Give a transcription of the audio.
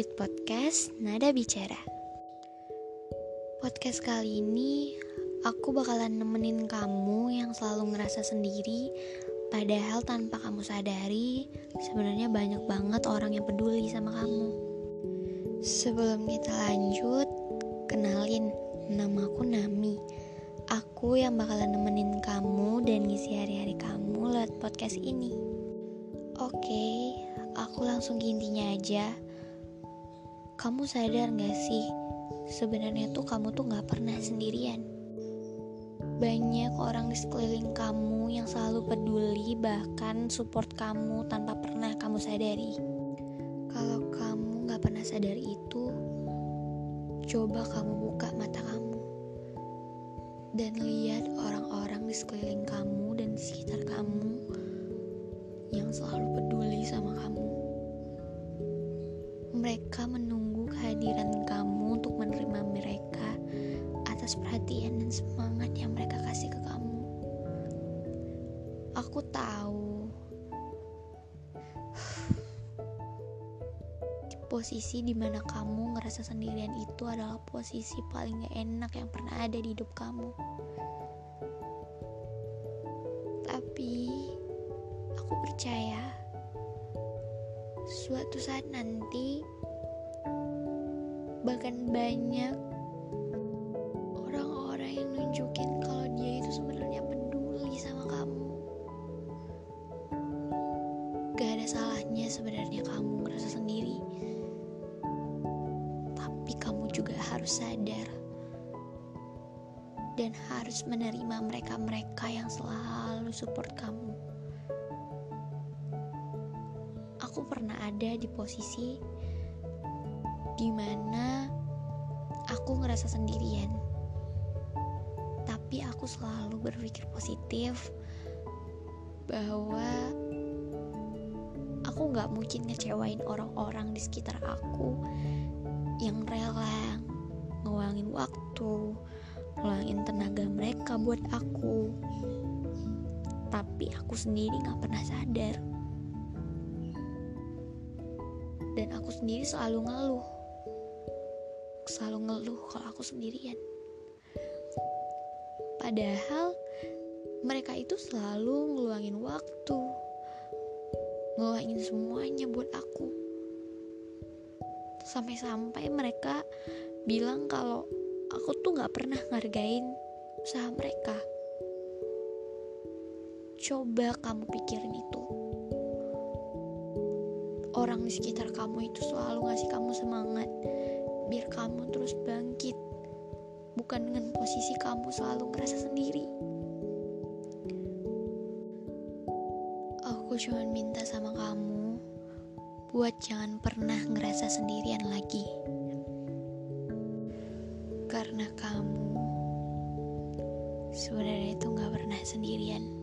with podcast Nada Bicara. Podcast kali ini aku bakalan nemenin kamu yang selalu ngerasa sendiri padahal tanpa kamu sadari sebenarnya banyak banget orang yang peduli sama kamu. Sebelum kita lanjut, kenalin nama aku Nami. Aku yang bakalan nemenin kamu dan ngisi hari-hari kamu lewat podcast ini. Oke, aku langsung ke aja. Kamu sadar gak sih, sebenarnya tuh kamu tuh gak pernah sendirian. Banyak orang di sekeliling kamu yang selalu peduli, bahkan support kamu tanpa pernah kamu sadari. Kalau kamu gak pernah sadar itu, coba kamu buka mata kamu dan lihat orang-orang di sekeliling kamu Mereka menunggu kehadiran kamu untuk menerima mereka atas perhatian dan semangat yang mereka kasih ke kamu. Aku tahu posisi di mana kamu ngerasa sendirian itu adalah posisi paling gak enak yang pernah ada di hidup kamu. Tapi aku percaya suatu saat nanti bahkan banyak orang-orang yang nunjukin kalau dia itu sebenarnya peduli sama kamu. Gak ada salahnya sebenarnya kamu ngerasa sendiri. Tapi kamu juga harus sadar dan harus menerima mereka-mereka yang selalu support kamu. Aku pernah ada di posisi di mana aku ngerasa sendirian. Tapi aku selalu berpikir positif bahwa aku nggak mungkin ngecewain orang-orang di sekitar aku yang rela ngeluangin waktu, ngeluangin tenaga mereka buat aku. Tapi aku sendiri nggak pernah sadar dan aku sendiri selalu ngeluh selalu ngeluh kalau aku sendirian. Padahal mereka itu selalu ngeluangin waktu ngeluangin semuanya buat aku. Sampai-sampai mereka bilang kalau aku tuh gak pernah ngargain usaha mereka. Coba kamu pikirin itu. Orang di sekitar kamu itu selalu ngasih kamu semangat biar kamu terus bangkit. Bukan dengan posisi kamu selalu ngerasa sendiri. Aku cuma minta sama kamu buat jangan pernah ngerasa sendirian lagi. Karena kamu sebenarnya itu gak pernah sendirian